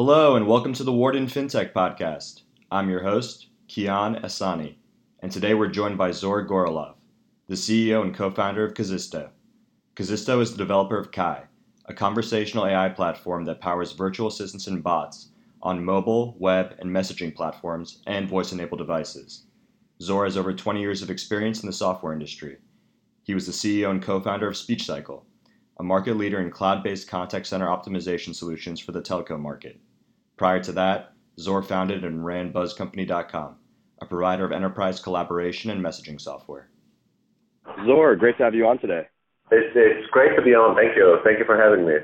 Hello, and welcome to the Wharton FinTech Podcast. I'm your host, Kian Asani, and today we're joined by Zor Gorelov, the CEO and co founder of Kasisto. Kasisto is the developer of Kai, a conversational AI platform that powers virtual assistants and bots on mobile, web, and messaging platforms and voice enabled devices. Zor has over 20 years of experience in the software industry. He was the CEO and co founder of SpeechCycle, a market leader in cloud based contact center optimization solutions for the telco market. Prior to that, Zor founded and ran BuzzCompany.com, a provider of enterprise collaboration and messaging software. Zor, great to have you on today. It's, it's great to be on. Thank you. Thank you for having me.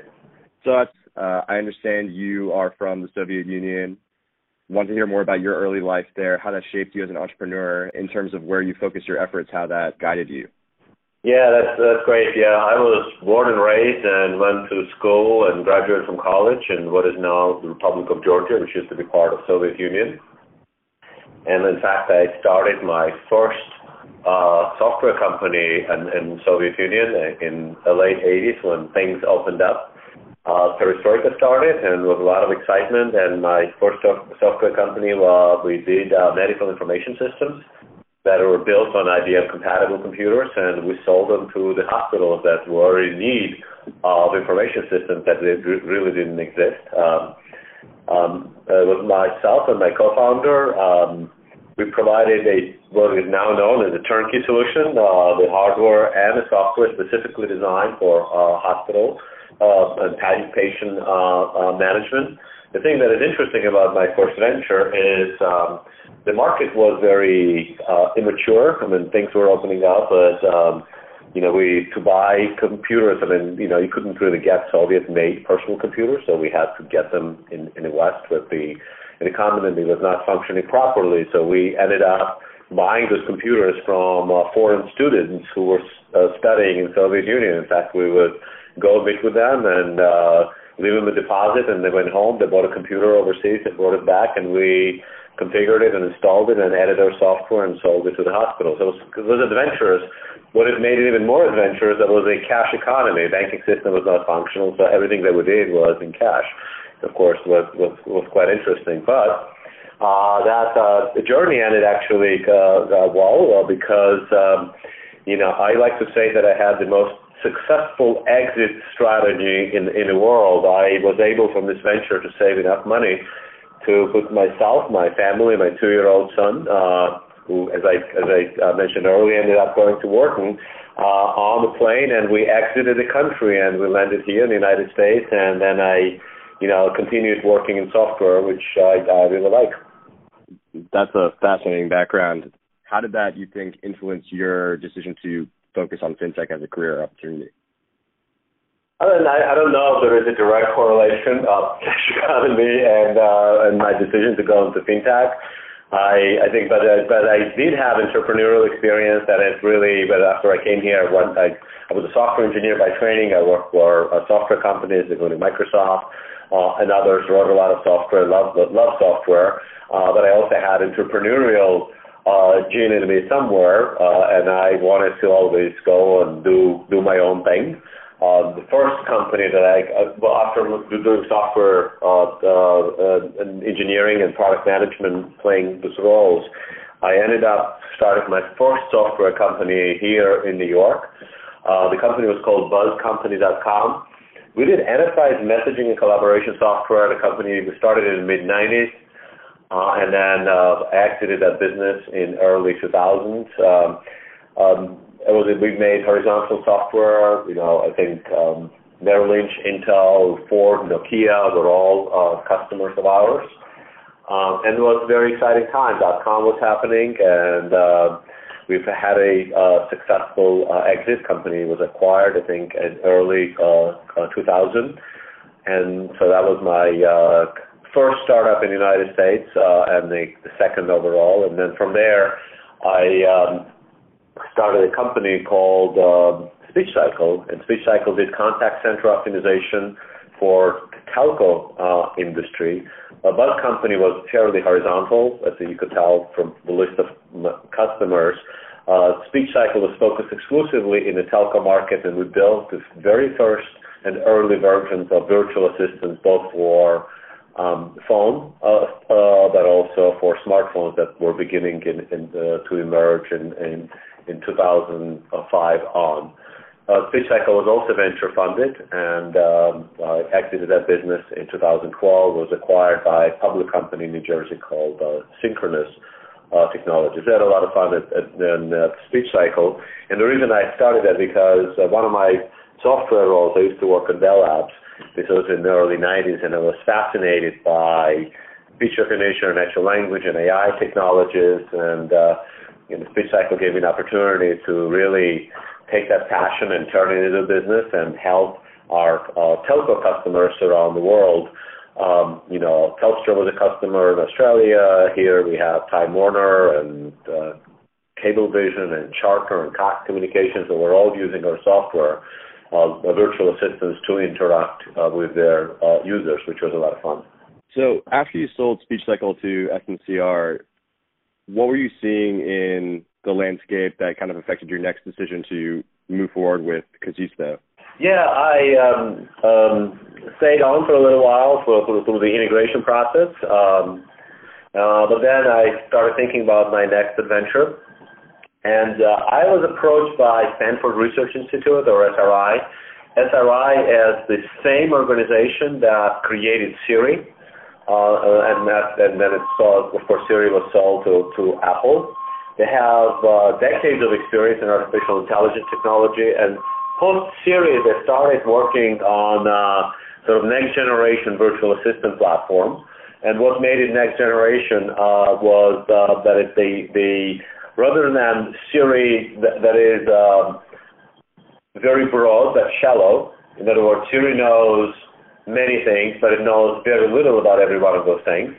So uh, I understand you are from the Soviet Union. Want to hear more about your early life there, how that shaped you as an entrepreneur in terms of where you focused your efforts, how that guided you. Yeah, that's that's great. Yeah, I was born and raised and went to school and graduated from college in what is now the Republic of Georgia, which used to be part of Soviet Union. And in fact, I started my first uh, software company in, in Soviet Union in the late 80s when things opened up. Uh, Perestroika started and with a lot of excitement. And my first software company, uh, we did uh, medical information systems that were built on IBM compatible computers, and we sold them to the hospitals that were in need of information systems that really didn't exist. Um, um, uh, with myself and my co-founder, um, we provided a what is now known as a turnkey solution, uh, the hardware and the software specifically designed for uh, hospital uh, and patient uh, uh, management. The thing that is interesting about my first venture is um, the market was very uh, immature. I mean, things were opening up, but um, you know, we to buy computers. I mean, you know, you couldn't really get Soviet-made personal computers, so we had to get them in in the West with the the economy was not functioning properly. So we ended up buying those computers from uh, foreign students who were uh, studying in Soviet Union. In fact, we would go meet with them and uh, leave them a deposit, and they went home. They bought a computer overseas, they brought it back, and we configured it and installed it and added our software and sold it to the hospital. So it was, it was adventurous. What it made it even more adventurous, it was a cash economy. The Banking system was not functional, so everything that we did was in cash. Of course, was was, was quite interesting. But uh, that uh, the journey ended actually uh, uh, well uh, because um, you know I like to say that I had the most successful exit strategy in in the world. I was able from this venture to save enough money to put myself, my family, my two-year-old son, uh, who, as I as I uh, mentioned earlier, ended up going to Wharton uh, on the plane, and we exited the country, and we landed here in the United States, and then I, you know, continued working in software, which I, I really like. That's a fascinating background. How did that, you think, influence your decision to focus on fintech as a career opportunity? I don't, I don't know if there is a direct correlation of cash economy and uh, and my decision to go into fintech. I I think, but uh, but I did have entrepreneurial experience that is really. But after I came here, I I, I was a software engineer by training. I worked for uh, software companies, including Microsoft uh, and others. Wrote a lot of software. Love love software, uh, but I also had entrepreneurial uh, gene in me somewhere, uh, and I wanted to always go and do do my own thing. Uh, the first company that I, uh, well, after doing software uh, uh, and engineering and product management, playing those roles, I ended up starting my first software company here in New York. Uh, the company was called BuzzCompany.com. We did enterprise messaging and collaboration software. The company we started in the mid 90s, uh, and then uh, exited that business in early 2000s. Um, um, it was we made horizontal software. You know, I think um, Merrill Lynch, Intel, Ford, Nokia were all uh, customers of ours. Um, and it was a very exciting time. Dot com was happening, and uh, we've had a uh, successful uh, exit. Company was acquired, I think, in early uh, uh, 2000, and so that was my uh, first startup in the United States uh, and the, the second overall. And then from there, I um, started a company called uh, SpeechCycle, and SpeechCycle did contact center optimization for the telco uh, industry. Uh, Buzz Company was fairly horizontal, as you could tell from the list of customers. Uh, SpeechCycle was focused exclusively in the telco market, and we built the very first and early versions of virtual assistants, both for phone, uh, uh, but also for smartphones that were beginning in, in, to emerge in, in, in 2005 on. Uh, SpeechCycle was also venture funded and um, exited that business in 2012, was acquired by a public company in New Jersey called uh, Synchronoss uh, Technologies. I had a lot of fun at, SpeechCycle. And the reason I started that because uh, one of my software roles, I used to work at Bell Labs. This was in the early 90s and I was fascinated by speech recognition, and natural language, and AI technologies. And uh, you know, SpeechCycle gave me an opportunity to really take that passion and turn it into a business and help our uh, telco customers around the world. Um, you know, Telstra was a customer in Australia. Here we have Time Warner and uh, Cablevision and Charter and Cox Communications, and we're all using our software, virtual assistants, to interact uh, with their uh, users, which was a lot of fun. So after you sold SpeechCycle to SNCR, what were you seeing in the landscape that kind of affected your next decision to move forward with Kasisto? Yeah, I um, um, stayed on for a little while for, for, through the integration process, um, uh, but then I started thinking about my next adventure, and uh, I was approached by Stanford Research Institute or SRI. SRI is the same organization that created Siri, uh, and that and then it sold. Of course, Siri was sold to to Apple. They have uh, decades of experience in artificial intelligence technology, and post-Siri, they started working on uh, sort of next-generation virtual assistant platform. And what made it next generation uh, was uh, that it, the, the rather than Siri that, that is uh, very broad but shallow. In other words, Siri knows many things, but it knows very little about every one of those things.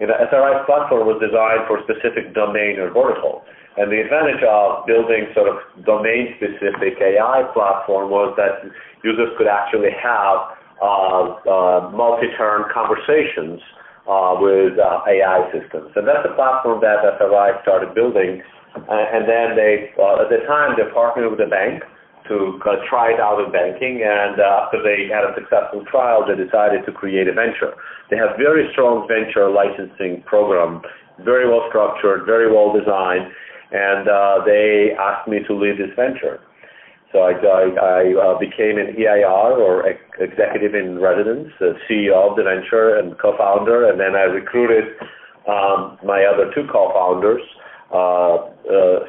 You know, SRI's platform was designed for a specific domain or vertical. And the advantage of building sort of domain-specific AI platform was that users could actually have uh, uh, multi-turn conversations uh, with uh, AI systems. And that's the platform that SRI started building. And then they, uh, at the time, they partnered with a bank to uh, try it out in banking. And uh, after they had a successful trial, they decided to create a venture. They have very strong venture licensing program, very well structured, very well designed, and uh, they asked me to lead this venture. So I, I, I uh, became an EIR or ex- executive in residence, the CEO of the venture and co-founder, and then I recruited um, my other two co-founders uh, uh,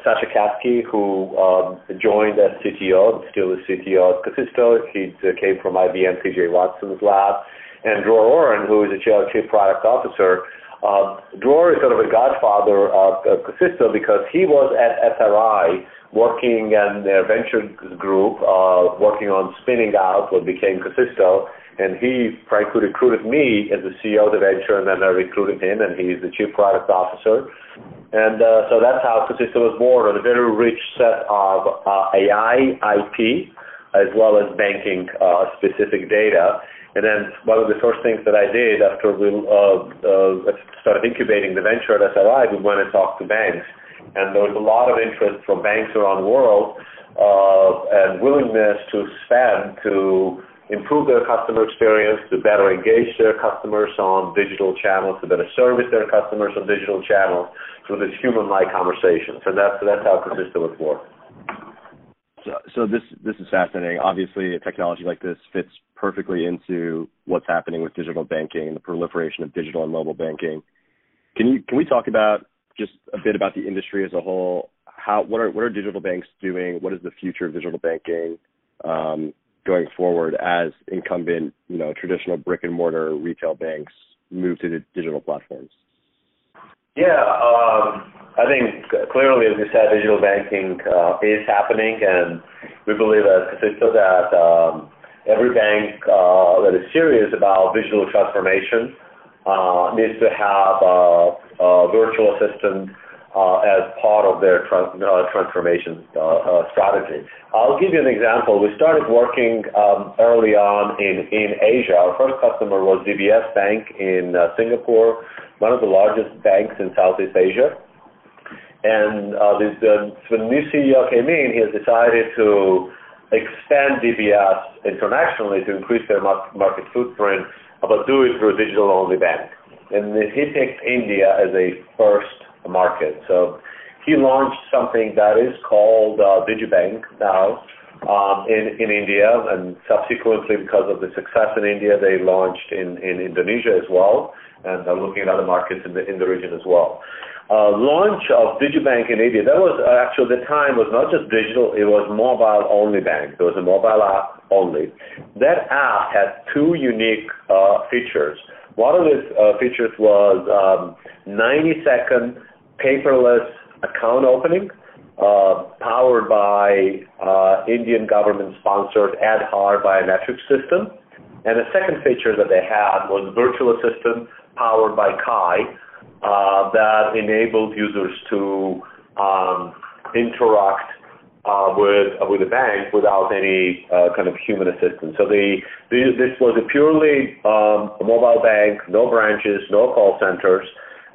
Sasha Caskey, who um, joined as CTO, still is CTO at Kasisto. He uh, came from IBM TJ Watson's lab. And Dror Oren, who is the chief product officer. Uh, Dror is sort of a godfather of, of Kasisto because he was at SRI working in their venture group, uh, working on spinning out what became Kasisto and he frankly recruited me as the CEO of the venture, and then I recruited him, and he's the chief product officer. And uh, so that's how Kasisto was born, on a very rich set of uh, AI, IP, as well as banking uh, specific data. And then one of the first things that I did after we uh, uh, started incubating the venture at SRI, we went and talked to banks. And there was a lot of interest from banks around the world uh, and willingness to spend to improve their customer experience, to better engage their customers on digital channels, to better service their customers on digital channels through this human-like conversations. And that's that's how Kasisto was born. So, so this this is fascinating. Obviously, a technology like this fits perfectly into what's happening with digital banking and the proliferation of digital and mobile banking. Can you can we talk about just a bit about the industry as a whole? How what are what are digital banks doing? What is the future of digital banking? Um, going forward as incumbent, you know, traditional brick and mortar retail banks move to the digital platforms? Yeah, um, I think clearly, as you said, digital banking uh, is happening, and we believe at Kasisto that um, every bank uh, that is serious about digital transformation uh, needs to have a, virtual assistant as part of their uh, transformation uh, uh, strategy. I'll give you an example. We started working um, early on in, Asia. Our first customer was DBS Bank in uh, Singapore, one of the largest banks in Southeast Asia. And uh, uh, when new CEO came in, he has decided to expand DBS internationally to increase their market footprint but do it through a digital-only bank. And he picked India as a first market. So he launched something that is called uh, DigiBank now um, in, in India, and subsequently, because of the success in India, they launched in, in Indonesia as well, and are looking at other markets in the, in the region as well. Uh, launch of DigiBank in India, that was uh, actually the time was not just digital, it was mobile only bank. There was a mobile app only. That app had two unique uh, features. One of the uh, features was um, 90 second paperless account opening uh, powered by uh, Indian government-sponsored Aadhaar biometric system. And the second feature that they had was virtual assistant powered by Kai uh, that enabled users to um, interact uh, with with the bank without any kind of human assistance. So the, the this was a purely um, mobile bank, no branches, no call centers,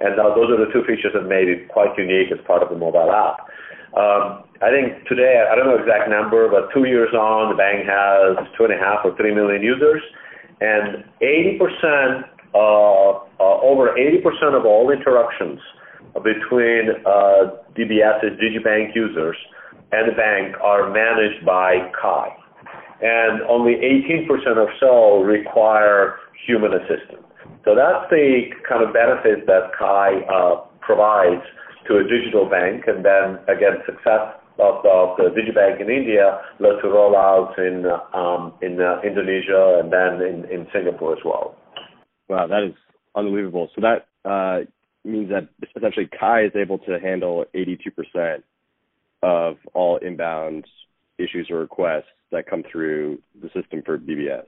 and now those are the two features that made it quite unique as part of the mobile app. Um, I think today, I don't know exact number, but two years on, the bank has two and a half or three million users, and 80%, uh, uh, over 80% of all interactions between uh, DBS's DigiBank users and the bank are managed by Kai, and only 18% or so require human assistance. So that's the kind of benefit that Kai uh, provides to a digital bank, and then again, success of, of the digibank in India led to rollouts in um, in uh, Indonesia and then in, in Singapore as well. Wow, that is unbelievable. So that uh, means that essentially Kai is able to handle 82% of all inbound issues or requests that come through the system for DBS.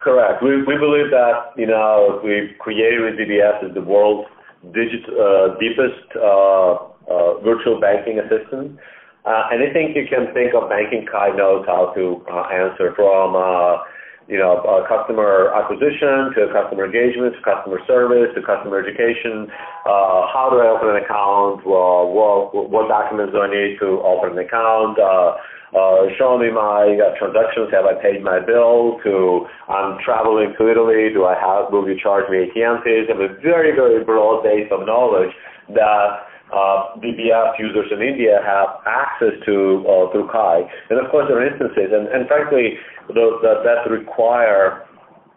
Correct. We, we believe that, you know, we created with DBS is the world's uh, deepest uh, uh, virtual banking assistant. Anything you can think of Banking Kai knows how to answer from you know, uh, customer acquisition to customer engagement to customer service to customer education. Uh, how do I open an account? Well, what, what documents do I need to open an account? Uh, uh, show me my uh, transactions. Have I paid my bill? To I'm traveling to Italy. Do I have? Will you charge me ATM fees? I have a very very broad base of knowledge that uh, users in India have access to uh, through Kai. And of course, there are instances, and, frankly, that, require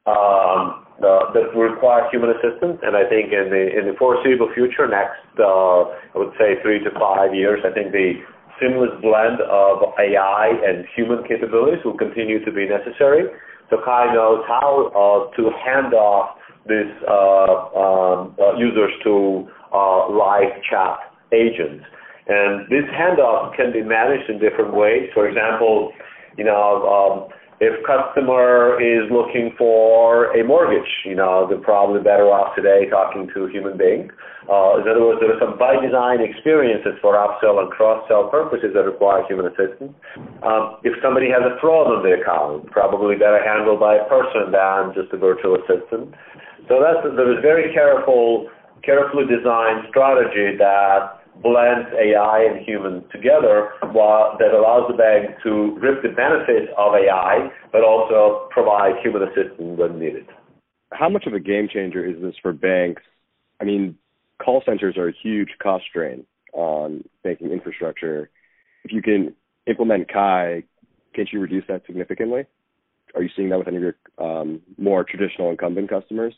um, that require human assistance. And I think in the in the foreseeable future, next uh, I would say three to five years, I think the seamless blend of AI and human capabilities will continue to be necessary. So Kai knows how to hand off these um, users to live chat agents. And this handoff can be managed in different ways. For example, you know, um, if customer is looking for a mortgage, you know, they're probably better off today talking to a human being. Uh, in other words, there are some by design experiences for upsell and cross sell purposes that require human assistance. Um, if somebody has a fraud on their account, probably better handled by a person than just a virtual assistant. So that's there is very careful carefully designed strategy that blends AI and human together while, that allows the bank to reap the benefits of AI, but also provide human assistance when needed. How much of a game changer is this for banks? I mean, call centers are a huge cost drain on banking infrastructure. If you can implement Kai, can't you reduce that significantly? Are you seeing that with any of your um, more traditional incumbent customers?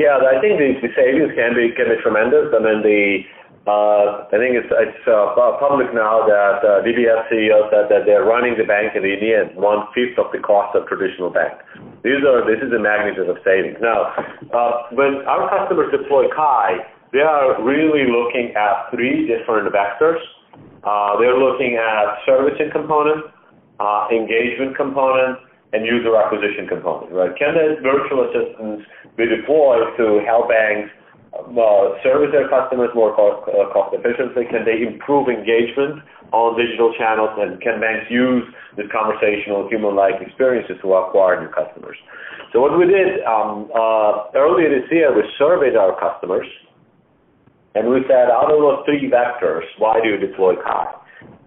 Yeah, I think the, the savings can be can be tremendous. I mean, the uh, I think it's it's uh, public now that uh, DBS CEO said that they're running the bank in India at one fifth of the cost of traditional bank. These are this is the magnitude of savings. Now, uh, when our customers deploy Kai, they are really looking at three different vectors. Uh, they're looking at servicing component, uh, engagement component, and user acquisition component, right? Can the virtual assistants be deployed to help banks uh, service their customers more cost, uh, cost efficiently? Can they improve engagement on digital channels? And can banks use this conversational human-like experiences to acquire new customers? So what we did um, uh, earlier this year, we surveyed our customers, and we said, out of those three vectors, why do you deploy Kai?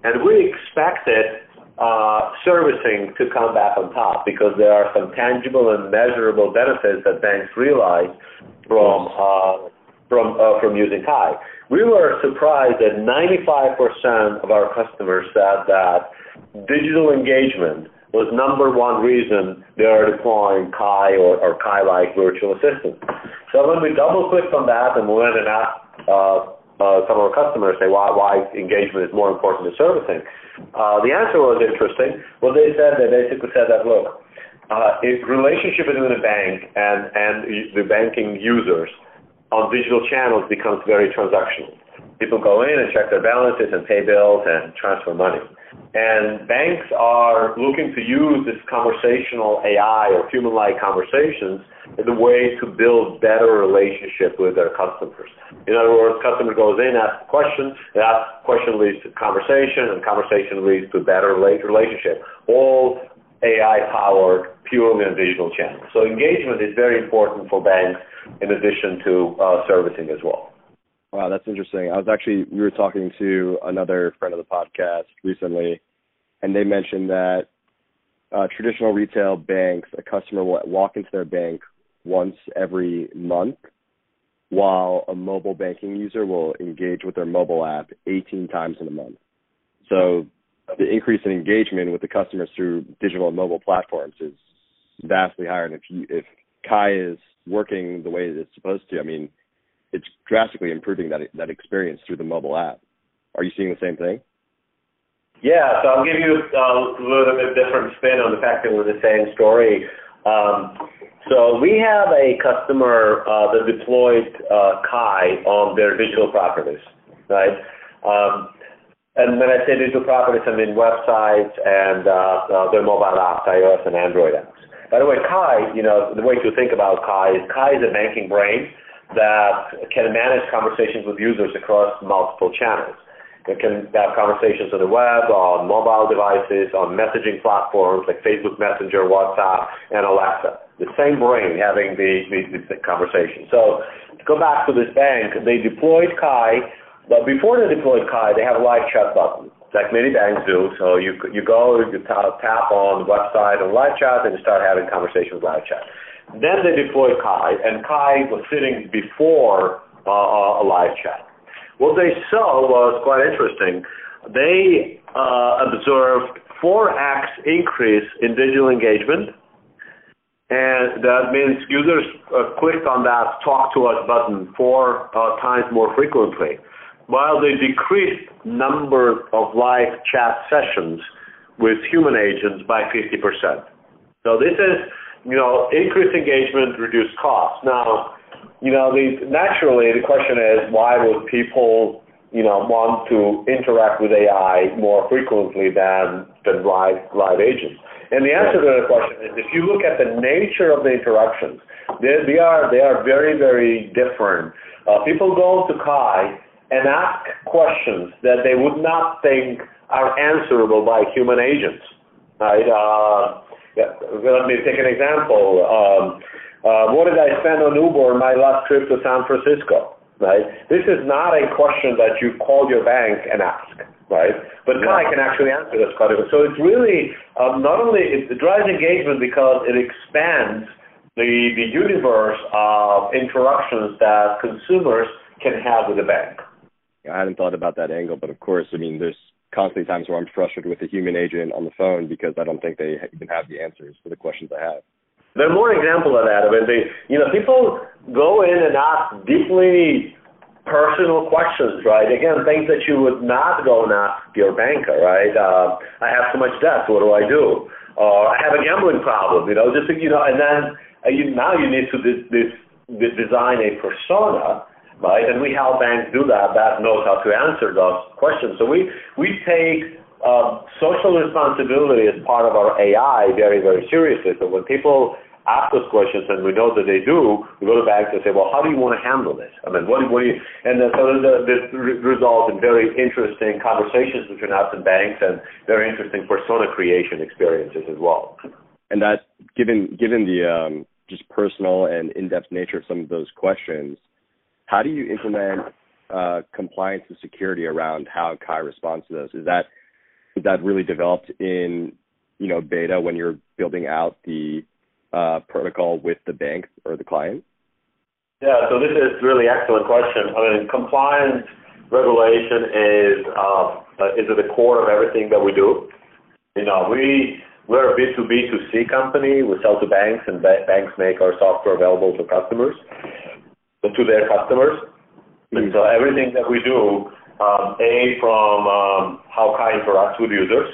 And we expected uh, servicing to come back on top because there are some tangible and measurable benefits that banks realize from uh, from uh, from using Kai. We were surprised that 95% of our customers said that digital engagement was number one reason they are deploying Kai or, or Kai-like virtual assistants. So when we double clicked on that and we went and asked uh, uh, some of our customers say why why engagement is more important than servicing. Uh, the answer was interesting. Well, they said they basically said that look, uh, if relationship between the bank and and the banking users on digital channels becomes very transactional. People go in and check their balances and pay bills and transfer money. And banks are looking to use this conversational AI or human-like conversations as a way to build better relationship with their customers. In other words, customer goes in, asks a question, that question leads to conversation, and conversation leads to better relationship. All AI-powered, purely on digital channels. So engagement is very important for banks in addition to uh, servicing as well. Wow, that's interesting. I was actually we were talking to another friend of the podcast recently, and they mentioned that uh, traditional retail banks, a customer will walk into their bank once every month, while a mobile banking user will engage with their mobile app 18 times in a month. So the increase in engagement with the customers through digital and mobile platforms is vastly higher. And if you, if Kai is working the way it's supposed to, I mean, it's drastically improving that that experience through the mobile app. Are you seeing the same thing? Yeah, so I'll give you a little bit different spin on the fact that we're the same story. Um, so we have a customer uh, that deployed uh, Kai on their digital properties, right? Um, and when I say digital properties, I mean websites and uh, their mobile apps, iOS and Android apps. By the way, Kai, you know, the way to think about Kai is Kai is a banking brain that can manage conversations with users across multiple channels. It can have conversations on the web, on mobile devices, on messaging platforms like Facebook Messenger, WhatsApp, and Alexa. The same brain having the, the, the conversation. So to go back to this bank, they deployed Kai, but before they deployed Kai, they have a live chat button like many banks do. So you you go, you tap on the website on live chat, and you start having conversations with live chat. Then they deployed Kai, and Kai was sitting before uh, a live chat. What they saw was quite interesting. They uh, observed 4x increase in digital engagement, and that means users uh, clicked on that talk to us button four uh, times more frequently while they decreased number of live chat sessions with human agents by 50%. So this is, you know, increased engagement, reduced costs. Now, you know, the, naturally the question is why would people, you know, want to interact with AI more frequently than than live live agents? And the answer to that question is if you look at the nature of the interactions, they, they are they are very very different. Uh, people go to Kai and ask questions that they would not think are answerable by human agents. Right? Uh, yeah, let me take an example. Um, uh, what did I spend on Uber on my last trip to San Francisco? Right? This is not a question that you call your bank and ask. Right? But. Kai can actually answer this question. So it's really um, not only it drives engagement because it expands the the universe of interactions that consumers can have with the bank. I hadn't thought about that angle, but of course, I mean, there's constantly times where I'm frustrated with a human agent on the phone because I don't think they even have the answers to the questions I have. There are more examples of that. I mean, they, you know, people go in and ask deeply personal questions, right? Again, things that you would not go and ask your banker, right? Uh, I have so much debt. What do I do? Or I have a gambling problem, you know, just you know, and then uh, you, now you need to this, this, design a persona right? And we help banks do that. That knows how to answer those questions. So we we take uh, social responsibility is part of our AI very very seriously. So when people ask us questions and we know that they do, we go to banks and say, well, how do you want to handle this? I mean, what, do, you, and then, so this results in very interesting conversations between us and banks and very interesting persona creation experiences as well. And that, given, given the um, just personal and in-depth nature of some of those questions, how do you implement uh, compliance and security around how Kai responds to those? Is that that really developed in you know beta when you're building out the uh, protocol with the bank or the client? Yeah, so this is really excellent question. I mean, compliance regulation is uh, is at the core of everything that we do. You know, we we're a B2B2C company. We sell to banks, and ba- banks make our software available to customers, to their customers. And so everything that we do, um, a from um, how Kai interacts with users,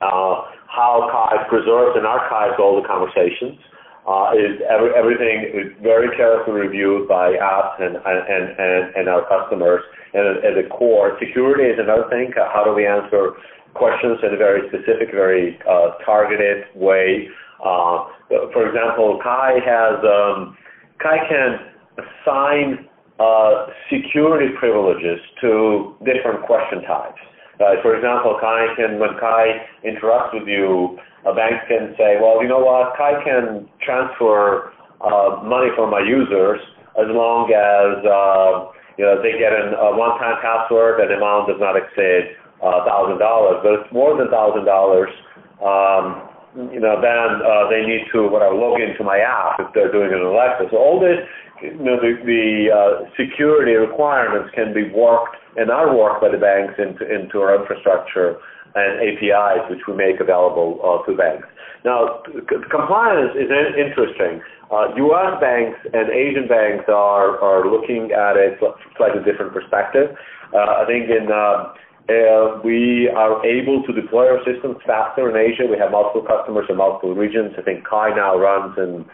uh, how Kai preserves and archives all the conversations, uh, is every, everything is very carefully reviewed by us and, and, and, our customers. And at the core, security is another thing. How do we answer questions in a very specific, very uh, targeted way? Uh, for example, Kai has um, Kai can assign uh, security privileges to different question types. Uh, for example, Kai can, when Kai interacts with you, a bank can say, well, you know what, Kai can transfer uh, money from my users as long as uh, you know they get an, a one-time password and the amount does not exceed uh, thousand dollars. But it's more than thousand dollars. Um, you know, then uh, they need to whatever log into my app if they're doing an Alexa. So all this, you know, the, the uh, security requirements can be worked and are worked by the banks into into our infrastructure and APIs, which we make available uh, to banks. Now, c- compliance is interesting. Uh, U.S. banks and Asian banks are, are looking at it from slightly different perspective. Uh, I think in uh, we are able to deploy our systems faster in Asia. We have multiple customers in multiple regions. I think Kai now runs in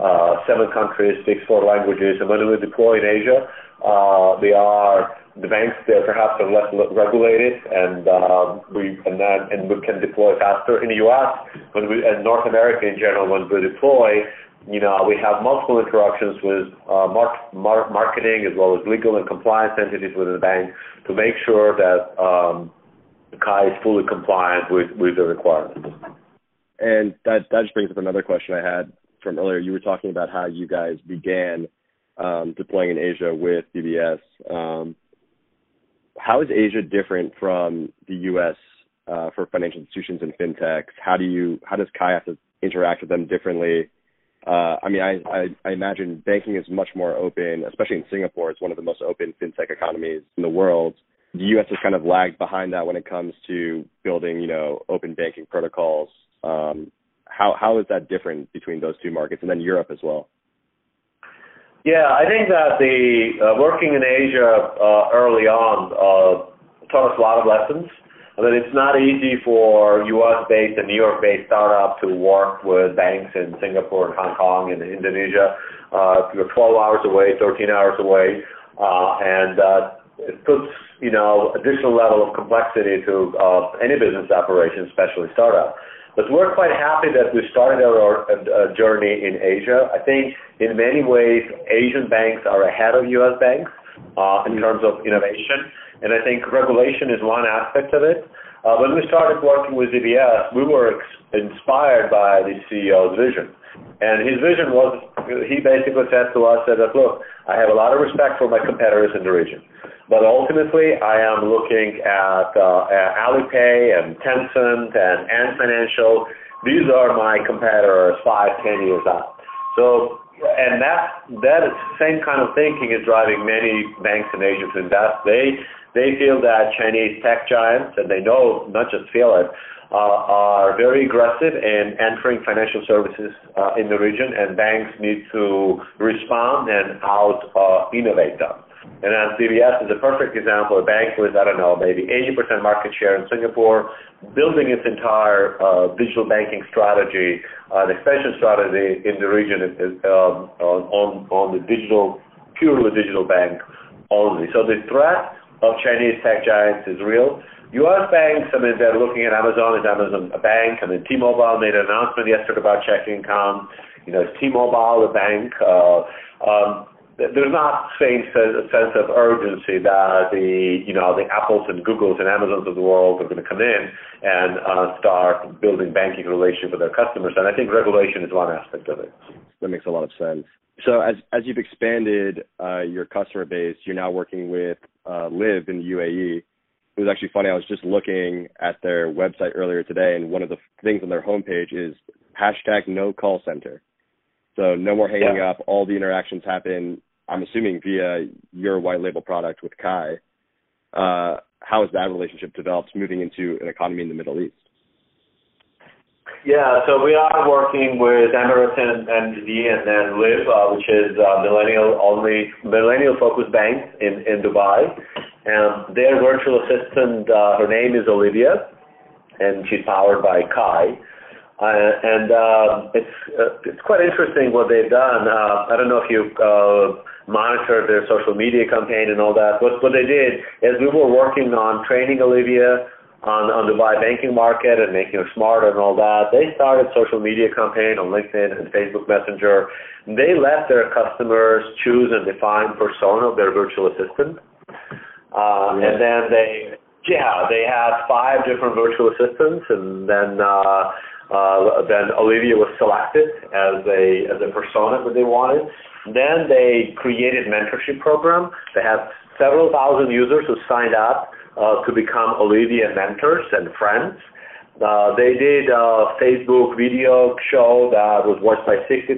uh, seven countries, speaks four languages. And when we deploy in Asia, uh, they are the banks there perhaps are less regulated and uh, we and we can deploy faster. In the U.S., and North America in general, when we deploy, you know, we have multiple interactions with uh, mar- mar- marketing as well as legal and compliance entities within the bank to make sure that um, Kai is fully compliant with, the requirements. And that that just brings up another question I had from earlier. You were talking about how you guys began um, deploying in Asia with DBS. Um, how is Asia different from the U.S. Uh, for financial institutions and fintechs? How do you how does Kai have to interact with them differently? Uh, I mean, I, I, I imagine banking is much more open, especially in Singapore. It's one of the most open fintech economies in the world. The U.S. has kind of lagged behind that when it comes to building, you know, open banking protocols. Um, how how is that different between those two markets, and then Europe as well? Yeah, I think that the uh, working in Asia uh, early on uh, taught us a lot of lessons. Mean, it's not easy for U.S.-based and New York-based startup to work with banks in Singapore and Hong Kong and Indonesia. Uh, you're 12 hours away, 13 hours away, uh, and uh, it puts you know additional level of complexity to uh, any business operation, especially startup. But we're quite happy that we started our uh, journey in Asia. I think in many ways, Asian banks are ahead of U.S. banks uh, in terms of innovation, and I think regulation is one aspect of it. Uh, when we started working with DBS, we were ex- inspired by the CEO's vision. And his vision was, he basically said to us that, look, I have a lot of respect for my competitors in the region. But ultimately, I am looking at, uh, at Alipay and Tencent and Ant Financial. These are my competitors five, ten years out. So, and that that same kind of thinking is driving many banks in Asia to invest. They they feel that Chinese tech giants, and they know not just feel it, uh, are very aggressive in entering financial services uh, in the region, and banks need to respond and out uh, innovate them. And DBS is a perfect example, a bank with, I don't know, maybe 80% market share in Singapore, building its entire uh, digital banking strategy, uh, an expansion strategy in the region is, um, on, on the digital, purely digital bank only. So the threat of Chinese tech giants is real. U.S. banks, I mean, they're looking at Amazon as Amazon a bank. I mean, T-Mobile made an announcement yesterday about checking account. You know, is T-Mobile a bank? Uh, um, there's not same sense of urgency that the you know the Apples and Googles and Amazons of the world are going to come in and uh, start building banking relations with their customers. And I think regulation is one aspect of it. That makes a lot of sense. So as as you've expanded uh, your customer base, you're now working with uh, Liv in the UAE. it was actually funny. I was just looking at their website earlier today, and one of the things on their homepage is hashtag no call center. So no more hanging yeah. up. All the interactions happen. I'm assuming via your white label product with Kai. Uh, how has that relationship developed moving into an economy in the Middle East? Yeah, so we are working with Emirates NBD and then Liv, uh, which is uh, millennial only, millennial focused bank in, in Dubai. And their virtual assistant, uh, her name is Olivia, and she's powered by Kai. Uh, and uh, it's uh, it's quite interesting what they've done. Uh, I don't know if you uh, monitored their social media campaign and all that. What what they did is we were working on training Olivia on on Dubai banking market and making her smarter and all that. They started social media campaign on LinkedIn and Facebook Messenger. They let their customers choose and define persona of their virtual assistant. Uh, yeah. And then they, yeah, they had five different virtual assistants, and then uh, uh, then Olivia was selected as a as a persona that they wanted. Then they created mentorship program. They had several thousand users who signed up uh, to become Olivia mentors and friends. Uh, they did a Facebook video show that was watched by 60,000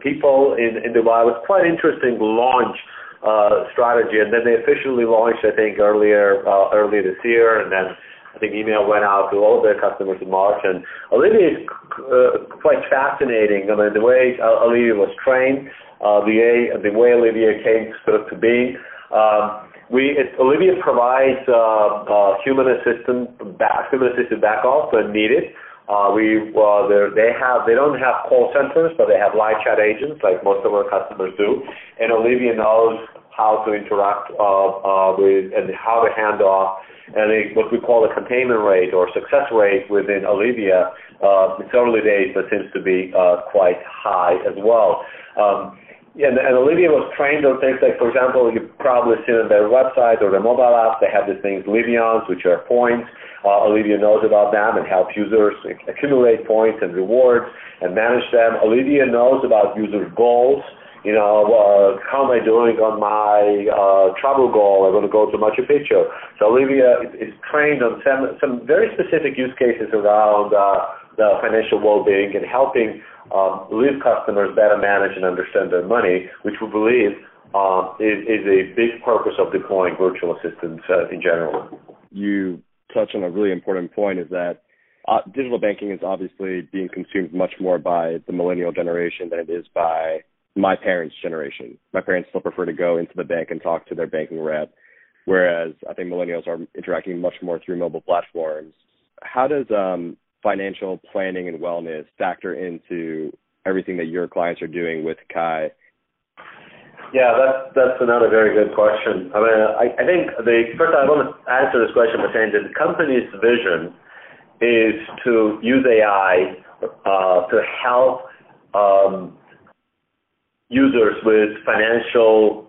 people in, in Dubai. It was quite interesting launch uh, strategy, and then they officially launched, I think, earlier uh, earlier this year, and then I think email went out to all of their customers in March. And Olivia is uh, quite fascinating. I mean, the way uh, Olivia was trained, uh, the, the way Olivia came sort of to be. Um, we it, Olivia provides uh, uh, human assistant back human assisted back off when needed. Uh, we uh, they have they don't have call centers, but they have live chat agents like most of our customers do. And Olivia knows how to interact uh, uh, with and how to hand off and a, what we call a containment rate or success rate within Olivia. Uh, it's early days, but seems to be uh, quite high as well. Um, yeah, and, and Olivia was trained on things like, for example, you've probably seen on their website or their mobile app, they have these things, Livions, which are points. Uh, Olivia knows about them and helps users accumulate points and rewards and manage them. Olivia knows about user goals. You know, uh, how am I doing on my uh, travel goal? I want to go to Machu Picchu. So Olivia is trained on some, some very specific use cases around uh, the financial well-being and helping um, Liv customers better manage and understand their money, which we believe um, is, is a big purpose of deploying virtual assistants uh, in general. You touch on a really important point is that uh, digital banking is obviously being consumed much more by the millennial generation than it is by my parents' generation. My parents still prefer to go into the bank and talk to their banking rep, whereas I think millennials are interacting much more through mobile platforms. How does um, financial planning and wellness factor into everything that your clients are doing with Kai? Yeah, that's that's another very good question. I mean, I, I think the first I want to answer this question by saying that the company's vision is to use AI uh, to help um, users with financial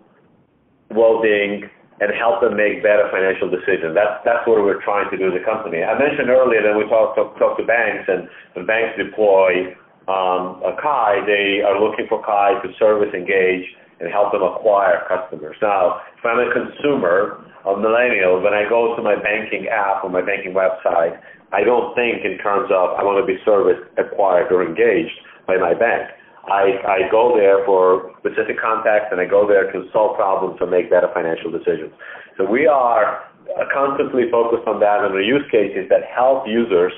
well-being and help them make better financial decisions. That's that's what we're trying to do as a company. I mentioned earlier that we talk talk, to banks, and when banks deploy um, a Kai, they are looking for Kai to service, engage, and help them acquire customers. Now, if I'm a consumer, a millennial, when I go to my banking app or my banking website, I don't think in terms of I want to be serviced, acquired, or engaged by my bank. I, I go there for specific contacts and I go there to solve problems or make better financial decisions. So we are constantly focused on that and the use cases that help users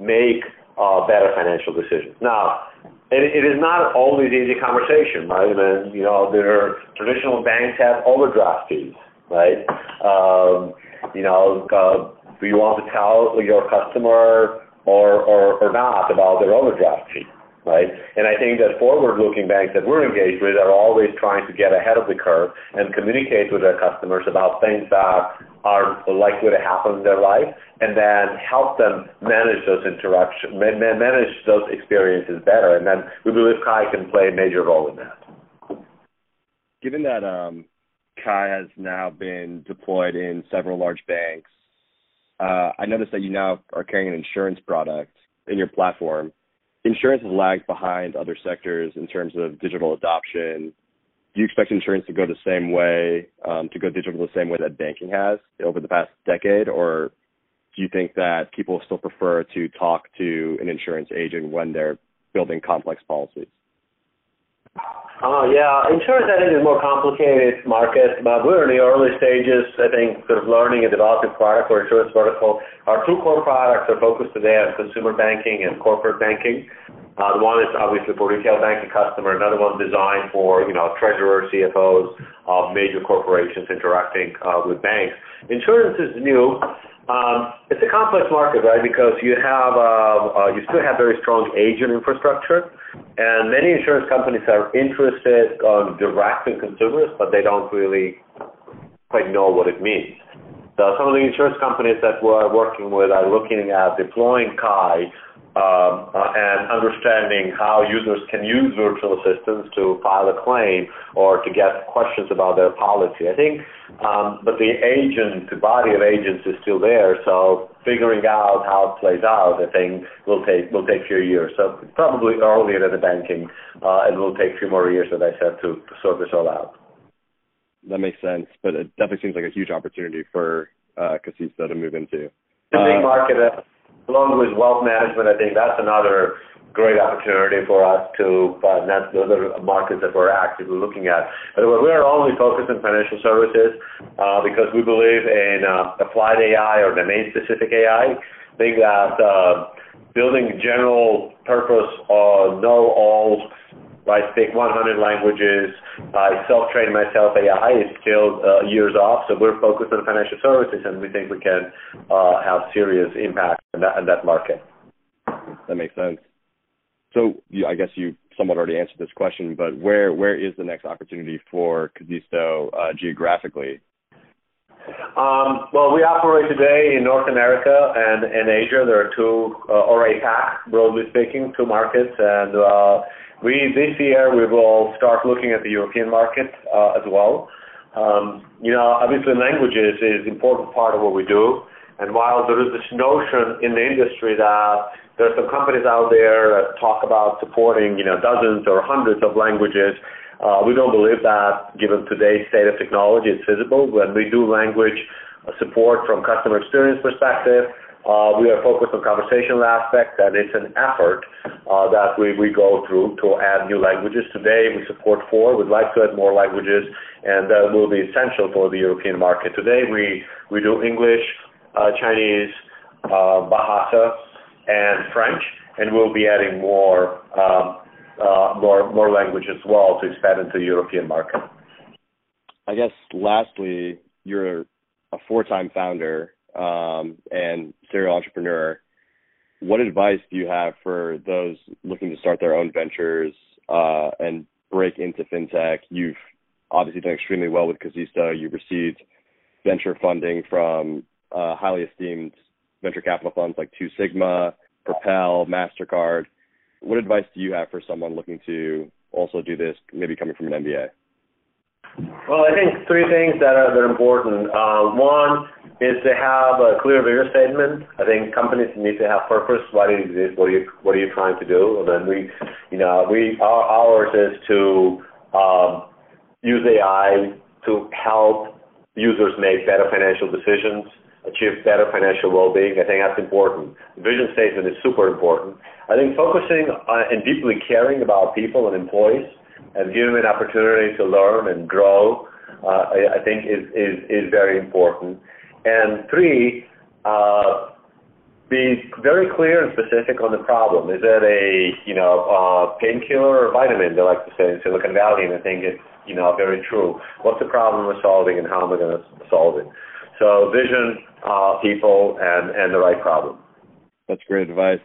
make uh, better financial decisions. Now, it, it is not always easy conversation, right? I mean, you know, there traditional banks have overdraft fees, right? Um, you know, uh, do you want to tell your customer or, or, or not about their overdraft fee? Right? And I think that forward-looking banks that we're engaged with are always trying to get ahead of the curve and communicate with their customers about things that are likely to happen in their life, and then help them manage those interactions, manage those experiences better. And then we believe Kai can play a major role in that. Given that um, Kai has now been deployed in several large banks, uh, I noticed that you now are carrying an insurance product in your platform insurance has lagged behind other sectors in terms of digital adoption do you expect insurance to go the same way, um, to go digital the same way that banking has over the past decade, or do you think that people still prefer to talk to an insurance agent when they're building complex policies? Uh, yeah, insurance I think is a more complicated market, but we're in the early stages. I think sort of learning and developing product for insurance vertical. Our two core products are focused today on consumer banking and corporate banking. Uh, the one is obviously for retail banking customer, another one designed for you know treasurers, CFOs of major corporations interacting uh, with banks. Insurance is new. Um, it's a complex market, right? Because you have uh, uh, you still have very strong agent infrastructure, and many insurance companies are interested on directing consumers, but they don't really quite know what it means. So some of the insurance companies that we're working with are looking at deploying Kai um, and understanding how users can use virtual assistants to file a claim or to get questions about their policy. I think, um, but the agent, the body of agents is still there. So figuring out how it plays out, I think, will take will take a few years. So probably earlier than the banking, uh, and will take a few more years, as I said, to, to sort this all out. That makes sense, but it definitely seems like a huge opportunity for uh, Kasisto to move into. The big uh, market. Uh, along with wealth management, I think that's another great opportunity for us to, uh, that's those are markets that we're actively looking at. But we're only focused on financial services uh, because we believe in uh, applied AI or domain-specific AI. I think that uh, building general purpose uh, know-all I speak 100 languages. I self-train myself AI is still uh, years off, so we're focused on financial services, and we think we can uh, have serious impact in that, in that market. That makes sense. So you, I guess you somewhat already answered this question, but where where is the next opportunity for Kasisto uh, geographically? Um, well, we operate today in North America and in Asia. There are two, uh, or APAC, broadly speaking, two markets, and uh, we This year, we will start looking at the European market uh, as well. Um, you know, obviously, languages is an important part of what we do. And While there is this notion in the industry that there are some companies out there that talk about supporting, you know, dozens or hundreds of languages, we don't believe that given today's state of technology, it's feasible. When we do language support from customer experience perspective, uh, we are focused on conversational aspects, and it's an effort uh, that we, go through to add new languages. Today, we support four. We'd like to add more languages, and that will be essential for the European market. Today, we, we do English, uh, Chinese, uh, Bahasa, and French, and we'll be adding more, um, uh, more, more language as well to expand into the European market. I guess lastly, you're a four-time founder um, and serial entrepreneur, what advice do you have for those looking to start their own ventures uh, and break into fintech? You've obviously done extremely well with Kasisto. You've received venture funding from uh, highly esteemed venture capital funds like Two Sigma, Propel, Mastercard. What advice do you have for someone looking to also do this, maybe coming from an MBA? Well, I think three things that are that are important. Uh, one is to have a clear vision statement. I think companies need to have purpose. Why do you exist? What are you What are you trying to do? And then we, you know, we our ours is to um, use AI to help users make better financial decisions, achieve better financial well-being. I think that's important. The vision statement is super important. I think focusing on, and deeply caring about people and employees and giving them an opportunity to learn and grow, uh, I, I think is, is is very important. And three, uh, be very clear and specific on the problem. Is it a you know uh, painkiller or vitamin? They like to say in Silicon Valley, and I think it's you know very true. What's the problem we're solving, and how am I going to solve it? So vision, uh, people, and and the right problem. That's great advice.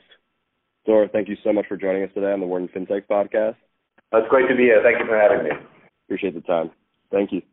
Zor, thank you so much for joining us today on the Wharton FinTech podcast. It's great to be here. Thank you for having me. Appreciate the time. Thank you.